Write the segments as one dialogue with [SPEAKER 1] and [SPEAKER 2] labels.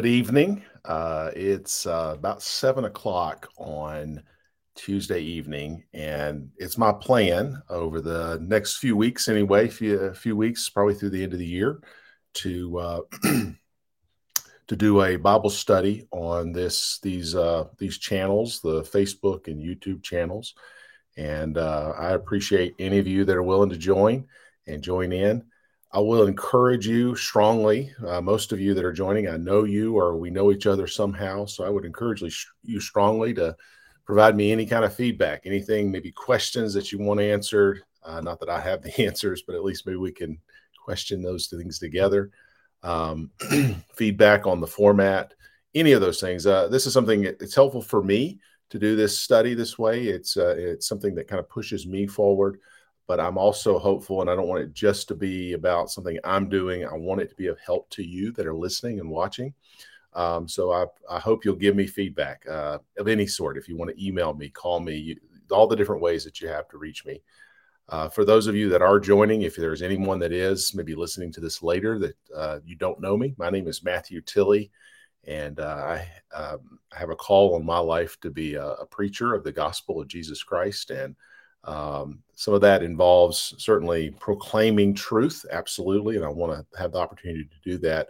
[SPEAKER 1] Good evening. Uh, it's uh, about seven o'clock on Tuesday evening, and it's my plan over the next few weeks, anyway, few few weeks, probably through the end of the year, to uh, to do a Bible study on this these uh, these channels, the Facebook and YouTube channels, and uh, I appreciate any of you that are willing to join and join in. I will encourage you strongly. Uh, most of you that are joining, I know you or we know each other somehow. So I would encourage you strongly to provide me any kind of feedback, anything, maybe questions that you want answered. Uh, not that I have the answers, but at least maybe we can question those things together. Um, feedback on the format, any of those things. Uh, this is something it's helpful for me to do this study this way. It's uh, it's something that kind of pushes me forward but I'm also hopeful, and I don't want it just to be about something I'm doing. I want it to be of help to you that are listening and watching. Um, so I, I, hope you'll give me feedback uh, of any sort. If you want to email me, call me, you, all the different ways that you have to reach me. Uh, for those of you that are joining, if there's anyone that is maybe listening to this later that uh, you don't know me, my name is Matthew Tilley, and uh, I, um, I, have a call on my life to be a, a preacher of the gospel of Jesus Christ and um, some of that involves certainly proclaiming truth, absolutely, and I want to have the opportunity to do that.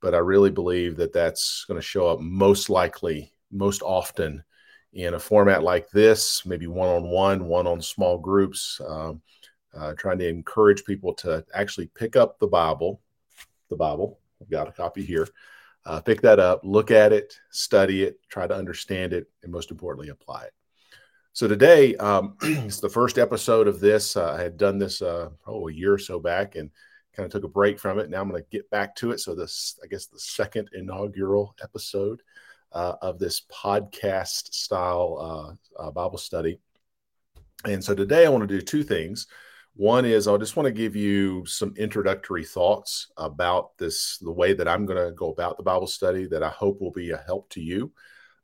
[SPEAKER 1] But I really believe that that's going to show up most likely, most often in a format like this, maybe one on one, one on small groups, um, uh, trying to encourage people to actually pick up the Bible. The Bible, I've got a copy here. Uh, pick that up, look at it, study it, try to understand it, and most importantly, apply it. So today, um, it's the first episode of this. Uh, I had done this uh, oh a year or so back, and kind of took a break from it. Now I'm going to get back to it. So this, I guess, the second inaugural episode uh, of this podcast style uh, uh, Bible study. And so today I want to do two things. One is I just want to give you some introductory thoughts about this, the way that I'm going to go about the Bible study that I hope will be a help to you.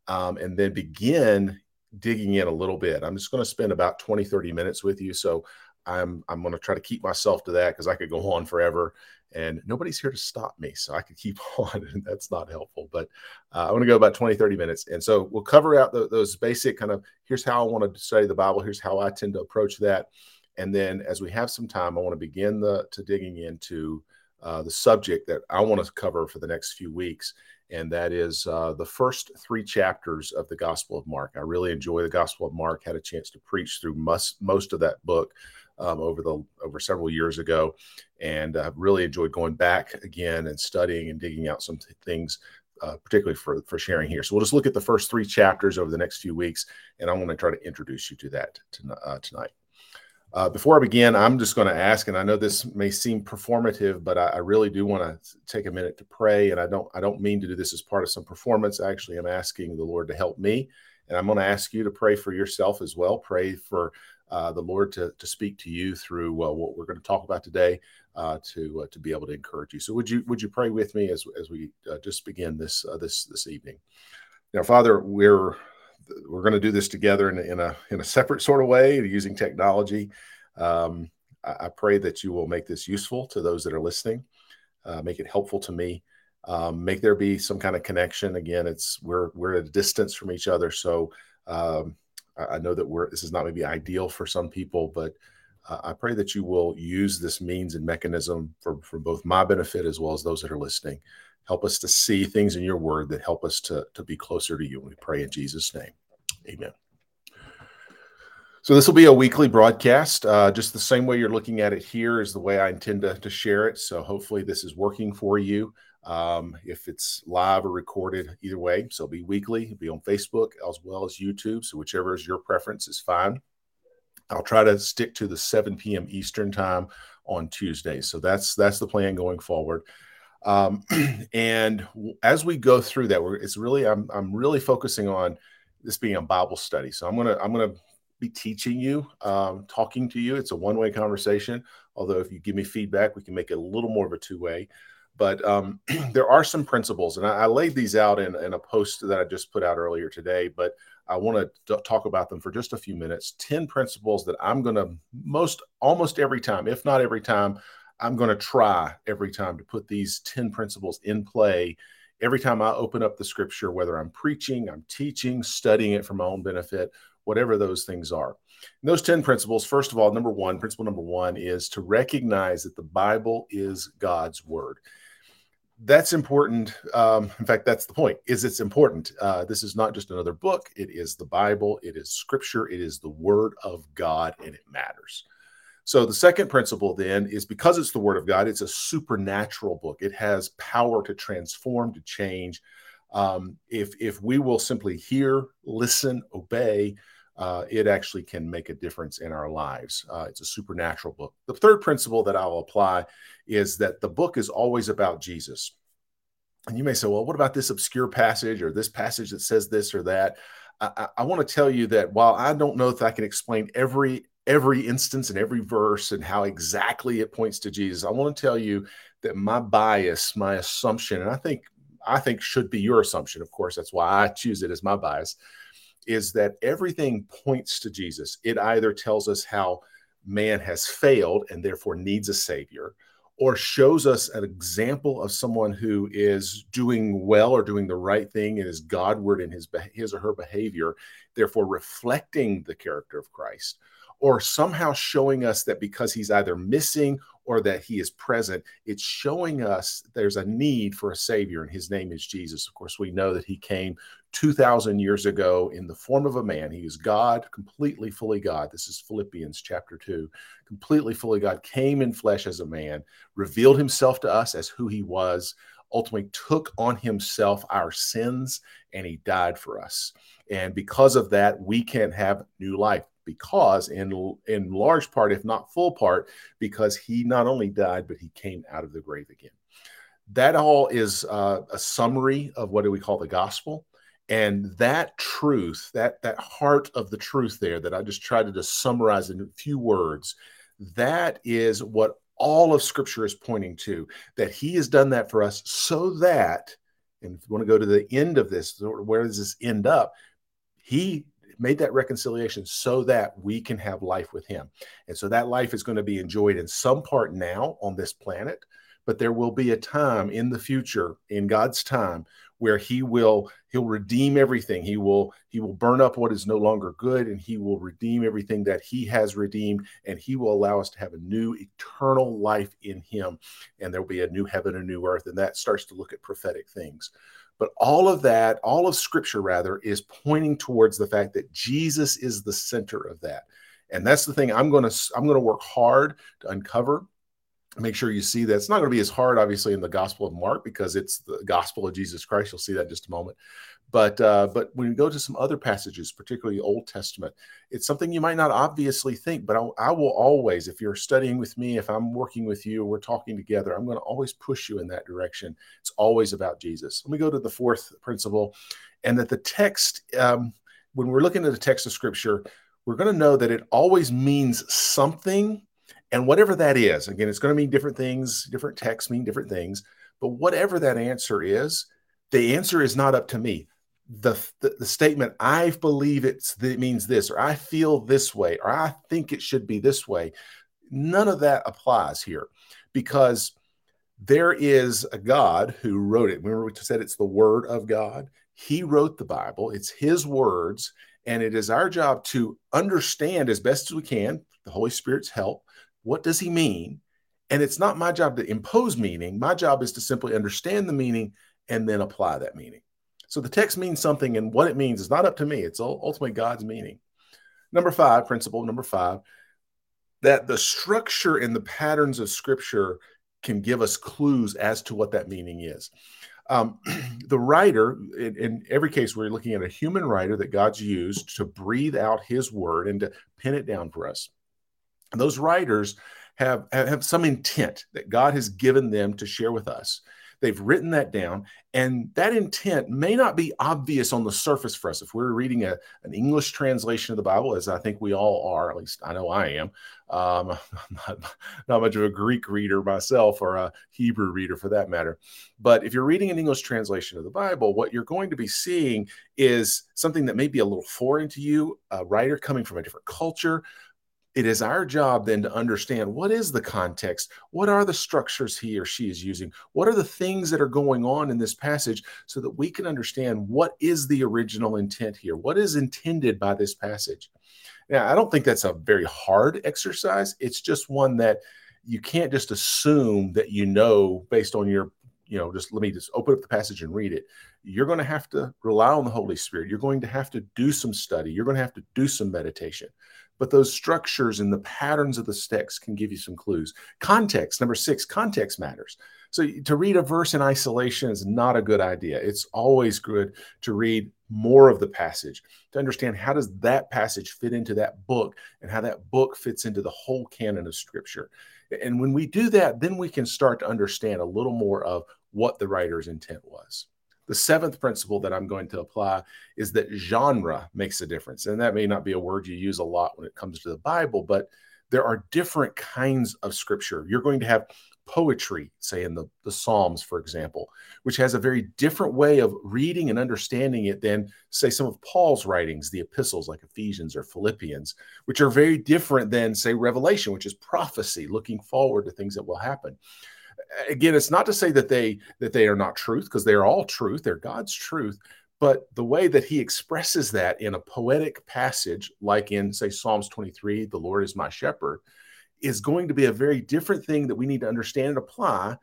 [SPEAKER 1] Um, and then begin digging in a little bit. I'm just going to spend about 20, 30 minutes with you. So I'm I'm going to try to keep myself to that because I could go on forever and nobody's here to stop me. So I could keep on and that's not helpful. But uh, I want to go about 20, 30 minutes. And so we'll cover out the, those basic kind of here's how I want to study the Bible. Here's how I tend to approach that. And then as we have some time, I want to begin the to digging into uh, the subject that I want to cover for the next few weeks and that is uh, the first three chapters of the Gospel of Mark. I really enjoy the Gospel of Mark. Had a chance to preach through most most of that book um, over the over several years ago, and I've really enjoyed going back again and studying and digging out some th- things. Uh, particularly for, for sharing here. So we'll just look at the first three chapters over the next few weeks, and I'm going to try to introduce you to that to, uh, tonight. Uh, before I begin, I'm just going to ask, and I know this may seem performative, but I, I really do want to take a minute to pray. And I don't, I don't mean to do this as part of some performance. Actually, I'm asking the Lord to help me, and I'm going to ask you to pray for yourself as well. Pray for uh, the Lord to, to speak to you through uh, what we're going to talk about today, uh, to uh, to be able to encourage you. So, would you would you pray with me as as we uh, just begin this this this evening? Now, Father, we're we're going to do this together in, in, a in a separate sort of way using technology. Um, I, I, pray that you will make this useful to those that are listening, uh, make it helpful to me, um, make there be some kind of connection. Again, it's we're we're at a distance from each other, so um, I, I, know that we're this is not maybe ideal for some people, but uh, I pray that you will use this means and mechanism for for both my benefit as well as those that are listening. Help us to see things in your word that help us to, to be closer to you. We pray in Jesus' name. Amen. So this will be a weekly broadcast. Uh, just the same way you're looking at it here is the way I intend to, to share it. So hopefully this is working for you. Um, if it's live or recorded, either way. So it'll be weekly. It'll be on Facebook as well as YouTube. So whichever is your preference is fine. I'll try to stick to the 7 p.m. Eastern time on Tuesdays. So that's that's the plan going forward. Um, and as we go through that, it's really I'm I'm really focusing on this being a Bible study. So I'm gonna I'm gonna be teaching you, um, talking to you. It's a one way conversation. Although if you give me feedback, we can make it a little more of a two way. But um, there are some principles, and I, I laid these out in, in, a post that I just put out earlier today. But I want to talk about them for just a few minutes. Ten principles that I'm going to most almost every time, if not every time, I'm going to try every time to put these ten principles in play every time I open up the scripture, whether I'm preaching, I'm teaching, studying it for my own benefit, whatever those things are. And those 10 principles, first of all, number one, principle number one is to recognize that the Bible is God's word. That's important. Um, in fact, that's the point. Is it's important. Uh, this is not just another book. It is the Bible. It is Scripture. It is the Word of God, and it matters. So the second principle then is because it's the Word of God, it's a supernatural book. It has power to transform, to change. Um, if if we will simply hear, listen, obey, uh, it actually can make a difference in our lives. Uh, it's a supernatural book. The third principle that I'll apply is that the book is always about Jesus. And you may say, well, what about this obscure passage or this passage that says this or that? I, I want to tell you that while I don't know if I can explain every every instance and every verse and how exactly it points to Jesus, I want to tell you that my bias, my assumption, and I think I think should be your assumption. Of course, that's why I choose it as my bias is that everything points to Jesus. It either tells us how man has failed and therefore needs a savior, or shows us an example of someone who is doing well or doing the right thing and is Godward in his, his or her behavior, therefore reflecting the character of Christ, or somehow showing us that because he's either missing or that he is present, it's showing us there's a need for a savior, and his name is Jesus. Of course, we know that he came 2,000 years ago in the form of a man. He is God, completely fully God. This is Philippians chapter 2. Completely fully God, came in flesh as a man, revealed himself to us as who he was, ultimately took on himself our sins, and he died for us. And because of that, we can have new life because in in large part if not full part because he not only died but he came out of the grave again. That all is uh, a summary of what do we call the gospel. And that truth that that heart of the truth there that i just tried to just summarize in a few words that is what all of scripture is pointing to that he has done that for us so that and if you want to go to the end of this where does this end up? He made that reconciliation so that we can have life with him. And so that life is going to be enjoyed in some part now on this planet, but there will be a time in the future, in God's time, where he will he'll redeem everything. He will he will burn up what is no longer good and he will redeem everything that he has redeemed and he will allow us to have a new eternal life in him. And there will be a new heaven and new earth and that starts to look at prophetic things but all of that, all of scripture rather, is pointing towards the fact that Jesus is the center of that. And that's the thing I'm going to I'm going to work hard to uncover. Make sure you see that it's not going to be as hard obviously in the gospel of mark because it's the gospel of jesus christ. You'll see that in just a moment but uh, but when you go to some other passages, particularly Old Testament, it's something you might not obviously think. But I, I will always, if you're studying with me, if I'm working with you, we're talking together, I'm going to always push you in that direction. It's always about Jesus. Let me go to the fourth principle, and that the text, um, when we're looking at the text of Scripture, we're going to know that it always means something, and whatever that is. Again, it's going to mean different things. Different texts mean different things. But whatever that answer is, the answer is not up to me the, the, statement i believe it's it means this or i feel this way or i think it should be this way none of that applies here because there is a god who wrote it. Remember we said it's the word of god? He wrote the bible. It's his words and it is our job to understand as best as we can the holy spirit's help what does he mean? And it's not my job to impose meaning. My job is to simply understand the meaning and then apply that meaning so the text means something, and what it means is not up to me. It's ultimately God's meaning. Number five, principle number five, that the structure and the patterns of Scripture can give us clues as to what that meaning is. Um, the writer, in, in, every case, we're looking at a human writer that God's used to breathe out His word and to pin it down for us. And those writers have have some intent that God has given them to share with us. They've written that down, and that intent may not be obvious on the surface for us. If we're reading a, an English translation of the Bible, as I think we all are, at least I know I am, um, not, not much of a Greek reader myself or a Hebrew reader for that matter. But if you're reading an English translation of the Bible, what you're going to be seeing is something that may be a little foreign to you, a writer coming from a different culture, it is our job then to understand what is the context what are the structures he or she is using what are the things that are going on in this passage so that we can understand what is the original intent here what is intended by this passage. Now i don't think that's a very hard exercise. It's just one that you can't just assume that you know based on your you know just let me just open up the passage and read it. You're going to have to rely on the holy spirit. You're going to have to do some study. You're going to have to do some meditation but those structures and the patterns of the text can give you some clues. Context, number six, context matters. So to read a verse in isolation is not a good idea. It's always good to read more of the passage to understand how does that passage fit into that book and how that book fits into the whole canon of scripture. And when we do that, then we can start to understand a little more of what the writer's intent was. The seventh principle that I'm going to apply is that genre makes a difference. And that may not be a word you use a lot when it comes to the Bible, but there are different kinds of scripture. You're going to have poetry, say in the, the Psalms, for example, which has a very different way of reading and understanding it than, say, some of Paul's writings, the epistles like Ephesians or Philippians, which are very different than, say, Revelation, which is prophecy, looking forward to things that will happen again it's not to say that they that they are not truth because they're all truth they're god's truth but the way that he expresses that in a poetic passage like in say psalms 23 the lord is my shepherd is going to be a very different thing that we need to understand and apply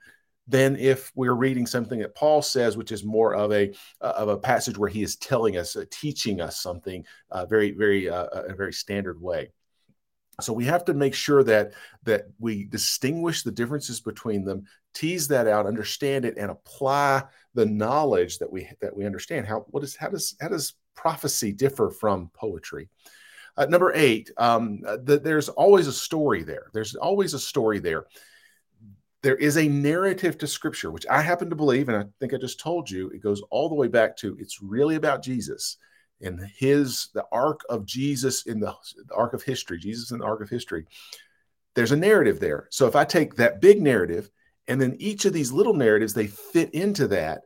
[SPEAKER 1] than if we're reading something that Paul says, which is more of a uh, of a passage where he is telling us, uh, teaching us something uh, very, very, uh, a very standard way so we have to make sure that that we distinguish the differences between them tease that out understand it and apply the knowledge that we that we understand. How what is how does how does prophecy differ from poetry? Uh, number eight um, uh, the, there's always a story there. There's always a story there. There is a narrative to scripture which i happen to believe and i think i just told you it goes all the way back to it's really about jesus in his the arc of Jesus in the, the arc of history, Jesus in the arc of history, there's a narrative there. So if I take that big narrative and then each of these little narratives they fit into that,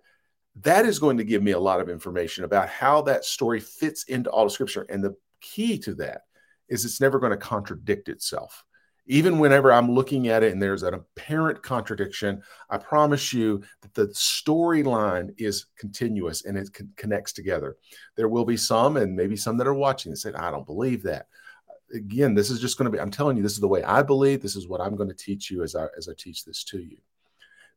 [SPEAKER 1] that is going to give me a lot of information about how that story fits into all of scripture. And the key to that is it's never going to contradict itself even whenever I'm looking at it and there's an apparent contradiction, I promise you that the storyline is continuous and it con- connects together. There will be some, and maybe some that are watching and say, I don't believe that. Again, this is just going to be, I'm telling you, this is the way I believe. This is what I'm going to teach you as I, as I teach this to you.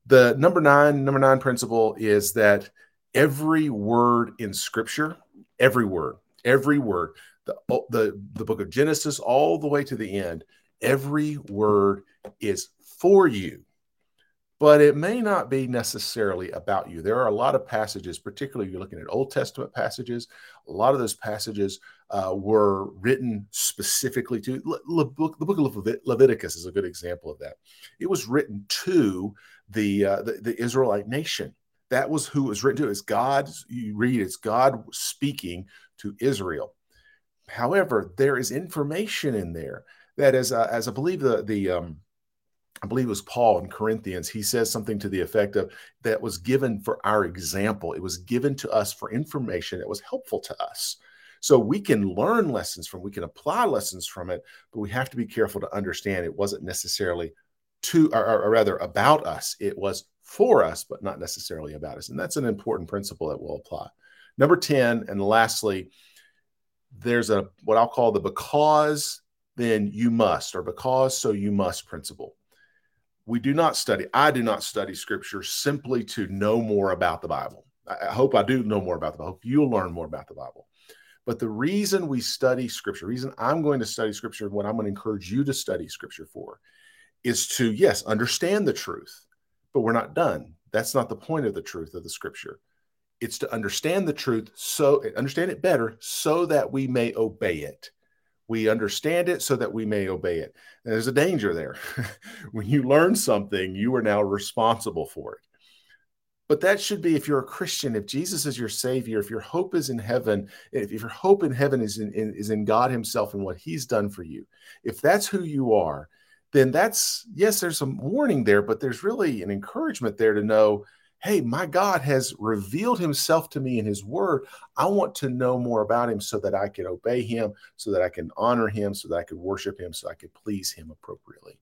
[SPEAKER 1] The number nine, number nine principle is that every word in scripture, every word, every word, the, the, the book of Genesis all the way to the end every word is for you, but it may not be necessarily about you. There are a lot of passages, particularly you're looking at Old Testament passages, a lot of those passages uh, were written specifically to Le, Le, book, the book of Leviticus is a good example of that. It was written to the, uh, the, the Israelite nation. That was who it was written to. It's God, you read, it's God speaking to Israel. However, there is information in there that as uh, as I believe the the um, I believe it was Paul in Corinthians, he says something to the effect of that was given for our example. It was given to us for information that was helpful to us. So we can learn lessons from, we can apply lessons from it, but we have to be careful to understand it wasn't necessarily to, or, or rather about us. It was for us, but not necessarily about us. And that's an important principle that we'll apply. Number 10, and lastly, there's a what I'll call the because then you must, or because so you must principle. We do not study, I do not study scripture simply to know more about the Bible. I hope I do know more about the Bible. I hope you'll learn more about the Bible. But the reason we study scripture, reason I'm going to study scripture, what I'm going to encourage you to study scripture for, is to, yes, understand the truth, but we're not done. That's not the point of the truth of the scripture. It's to understand the truth, so understand it better, so that we may obey it we understand it so that we may obey it. There's a danger there. when you learn something, you are now responsible for it. But that should be if you're a Christian, if Jesus is your Savior, if your hope is in heaven, if, if your hope in heaven is in, in, is in God Himself and what He's done for you, if that's who you are, then that's yes, there's some warning there, but there's really an encouragement there to know hey, my God has revealed himself to me in his word. I want to know more about him so that I can obey him, so that I can honor him, so that I can worship him, so I can please him appropriately.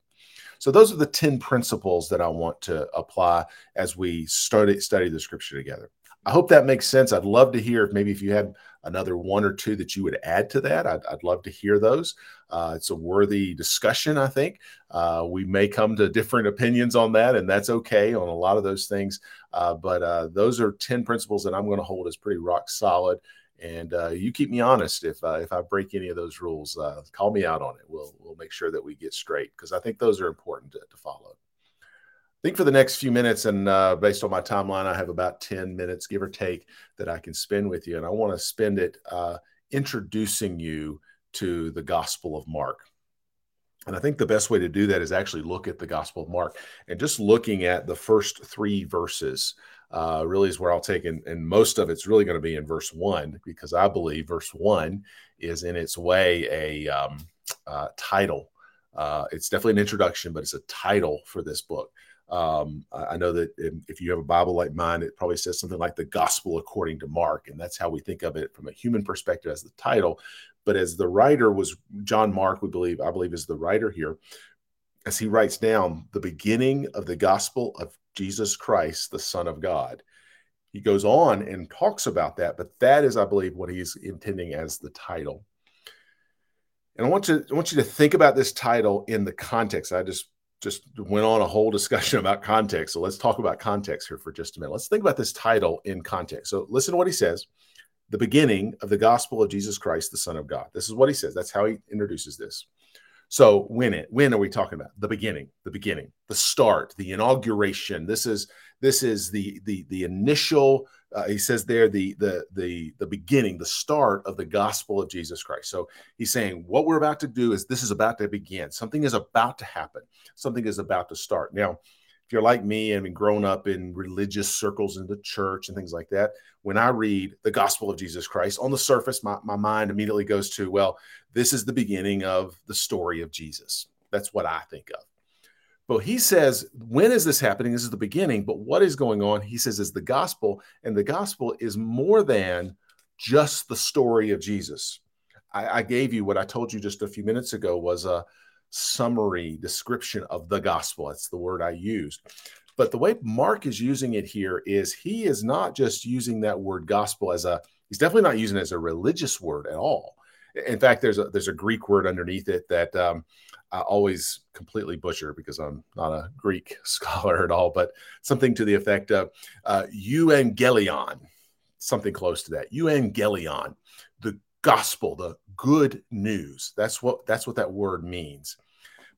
[SPEAKER 1] So those are the 10 principles that I want to apply as we study, study the scripture together. I hope that makes sense. I'd love to hear if maybe if you had another one or two that you would add to that. I'd, I'd love to hear those. Uh, it's a worthy discussion, I think. Uh, we may come to different opinions on that, and that's okay on a lot of those things. Uh, but uh, those are 10 principles that I'm going to hold as pretty rock solid. And uh, you keep me honest if uh, if I break any of those rules. call me out on it. We'll we'll make sure that we get straight because I think those are important to, to follow. Think for the next few minutes, and uh, based on my timeline, I have about 10 minutes, give or take, that I can spend with you. And I want to spend it uh, introducing you to the Gospel of Mark. And I think the best way to do that is actually look at the Gospel of Mark and just looking at the first three verses. Uh, really is where I'll take, and, and most of it's really going to be in verse one because I believe verse one is in its way a um, uh, title. Uh, it's definitely an introduction, but it's a title for this book. Um, I know that if you have a Bible like mine, it probably says something like the gospel according to Mark. And that's how we think of it from a human perspective as the title. But as the writer was John Mark, we believe, I believe is the writer here, as he writes down the beginning of the gospel of Jesus Christ, the Son of God. He goes on and talks about that, but that is, I believe, what he's intending as the title. And I want to I want you to think about this title in the context. I just just went on a whole discussion about context. So let's talk about context here for just a minute. Let's think about this title in context. So listen to what he says the beginning of the gospel of Jesus Christ, the Son of God. This is what he says. That's how he introduces this. So when it when are we talking about? The beginning, the beginning, the start, the inauguration. This is this is the the the initial uh, he says there the the the the beginning the start of the gospel of jesus christ. So he's saying what we're about to do is this is about to begin. Something is about to happen. Something is about to start. Now if you're like me and grown up in religious circles in the church and things like that when i read the gospel of jesus christ on the surface my, my mind immediately goes to well this is the beginning of the story of jesus. That's what i think of but he says, when is this happening? This is the beginning. But what is going on? He says, is the gospel. And the gospel is more than just the story of Jesus. I, I gave you what I told you just a few minutes ago was a summary description of the gospel. That's the word I used. But the way Mark is using it here is he is not just using that word gospel as a, he's definitely not using it as a religious word at all. In fact, there's a there's a Greek word underneath it that um, I always completely butcher because I'm not a Greek scholar at all, but something to the effect of uh, euangelion, something close to that. Euangelion, the gospel, the good news. That's what that's what that word means.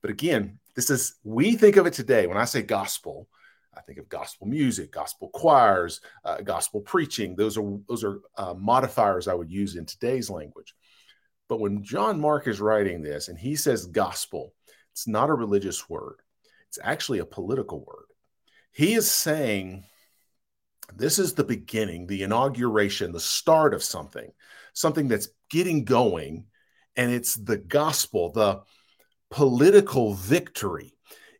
[SPEAKER 1] But again, this is we think of it today. When I say gospel, I think of gospel music, gospel choirs, uh, gospel preaching. Those are those are uh, modifiers I would use in today's language. But when John Mark is writing this and he says gospel, it's not a religious word, it's actually a political word. He is saying this is the beginning, the inauguration, the start of something, something that's getting going. And it's the gospel, the political victory.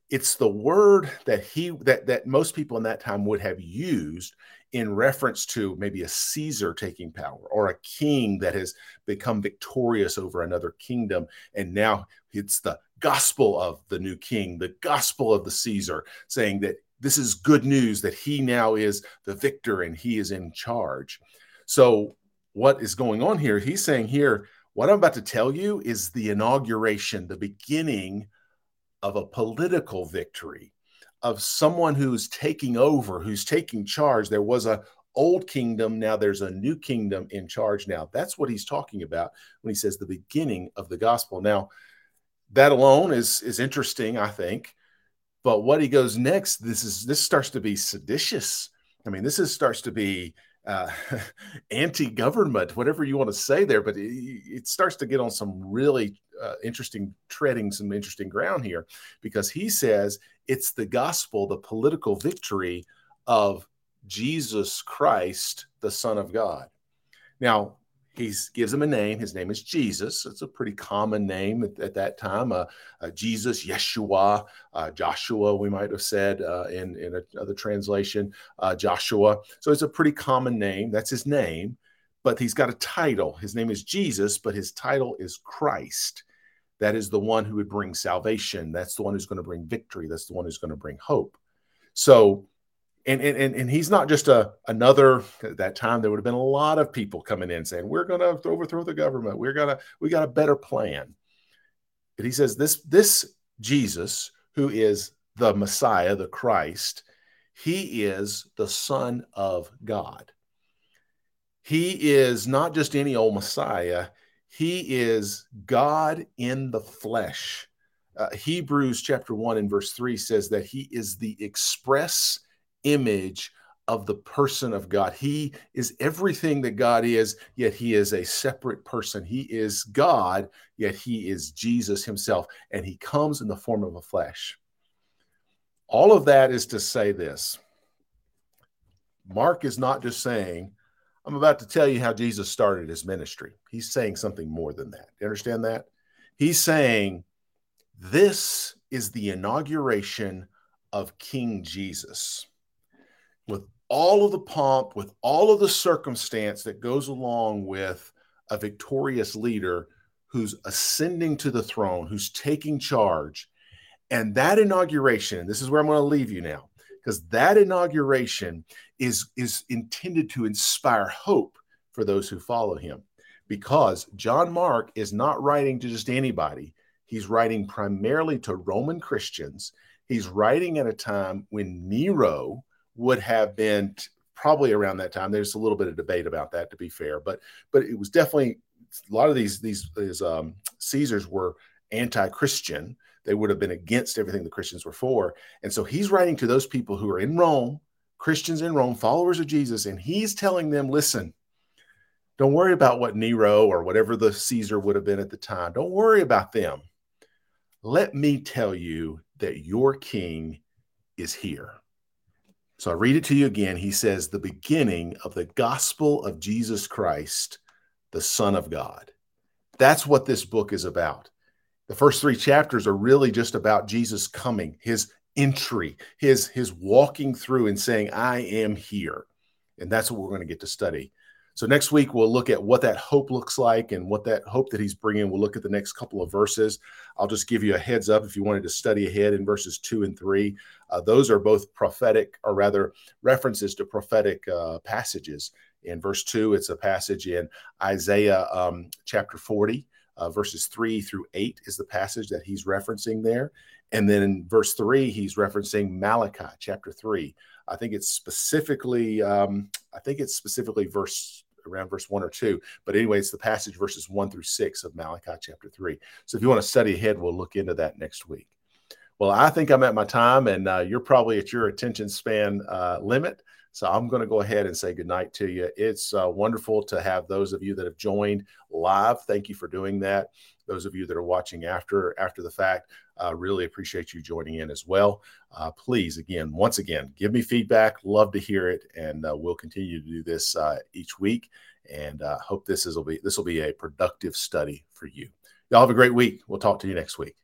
[SPEAKER 1] It's the word that he that that most people in that time would have used in reference to maybe a Caesar taking power or a king that has become victorious over another kingdom. And now it's the gospel of the new king, the gospel of the Caesar, saying that this is good news that he now is the victor and he is in charge. So, what is going on here? He's saying here, what I'm about to tell you is the inauguration, the beginning of a political victory of someone who's taking over, who's taking charge. There was a old kingdom, now there's a new kingdom in charge now. That's what he's talking about when he says the beginning of the gospel. Now, that alone is is interesting, I think. But what he goes next, this is this starts to be seditious. I mean, this is starts to be uh, anti-government, whatever you want to say there, but it, it starts to get on some really uh, interesting treading some interesting ground here because he says it's the gospel, the political victory of Jesus Christ, the Son of God. Now, he gives him a name. His name is Jesus. It's a pretty common name at, at that time. Uh, uh, Jesus, Yeshua, uh, Joshua, we might have said uh, in, in another translation, uh, Joshua. So it's a pretty common name. That's his name. But he's got a title. His name is Jesus, but his title is Christ. That is the one who would bring salvation. That's the one who's going to bring victory. That's the one who's going to bring hope. So and and and he's not just a another at that time there would have been a lot of people coming in saying we're going to overthrow the government we're going to we got a better plan but he says this this jesus who is the messiah the christ he is the son of god he is not just any old messiah he is god in the flesh uh, hebrews chapter 1 and verse 3 says that he is the express image of the person of God. He is everything that God is, yet he is a separate person. He is God, yet he is Jesus himself, and he comes in the form of a flesh. All of that is to say this Mark is not just saying, I'm about to tell you how Jesus started his ministry. He's saying something more than that. You understand that? He's saying, This is the inauguration of King Jesus with all of the pomp, with all of the circumstance that goes along with a victorious leader who's ascending to the throne, who's taking charge. And that inauguration, this is where I'm going to leave you now, because that inauguration is, is intended to inspire hope for those who follow him. Because John Mark is not writing to just anybody, he's writing primarily to Roman Christians. He's writing at a time when Nero, would have been t- probably around that time. There's a little bit of debate about that, to be fair, but but it was definitely a lot of these these, these um, Caesars were anti-Christian. They would have been against everything the Christians were for, and so he's writing to those people who are in Rome, Christians in Rome, followers of Jesus, and he's telling them, listen. Don't worry about what Nero or whatever the Caesar would have been at the time. Don't worry about them. Let me tell you that your king is here. So I read it to you again. He says, the beginning of the gospel of Jesus Christ, the Son of God. That's what this book is about. The first three chapters are really just about Jesus coming, his entry, his, his walking through and saying, I am here. And that's what we're going to get to study so next week we'll look at what that hope looks like and what that hope that he's bringing. We'll look at the next couple of verses. I'll just give you a heads up if you wanted to study ahead in verses two and three. Uh, those are both prophetic, or rather references to prophetic uh, passages. In verse two, it's a passage in Isaiah um, chapter forty. Uh, verses 3 through 8 is the passage that he's referencing there. And then in verse 3, he's referencing Malachi chapter 3. I think it's specifically, um, I think it's specifically verse around verse one or two. But anyway, it's the passage verses one through six of Malachi chapter three. So if you want to study ahead, we'll look into that next week. Well, I think I'm at my time, and uh, you're probably at your attention span uh, limit. So I'm going to go ahead and say goodnight to you. It's uh, wonderful to have those of you that have joined live. Thank you for doing that. Those of you that are watching after after the fact, uh, really appreciate you joining in as well. Uh, please, again, once again, give me feedback. Love to hear it, and uh, we'll continue to do this uh, each week. And uh, hope this is will be this will be a productive study for you. Y'all have a great week. We'll talk to you next week.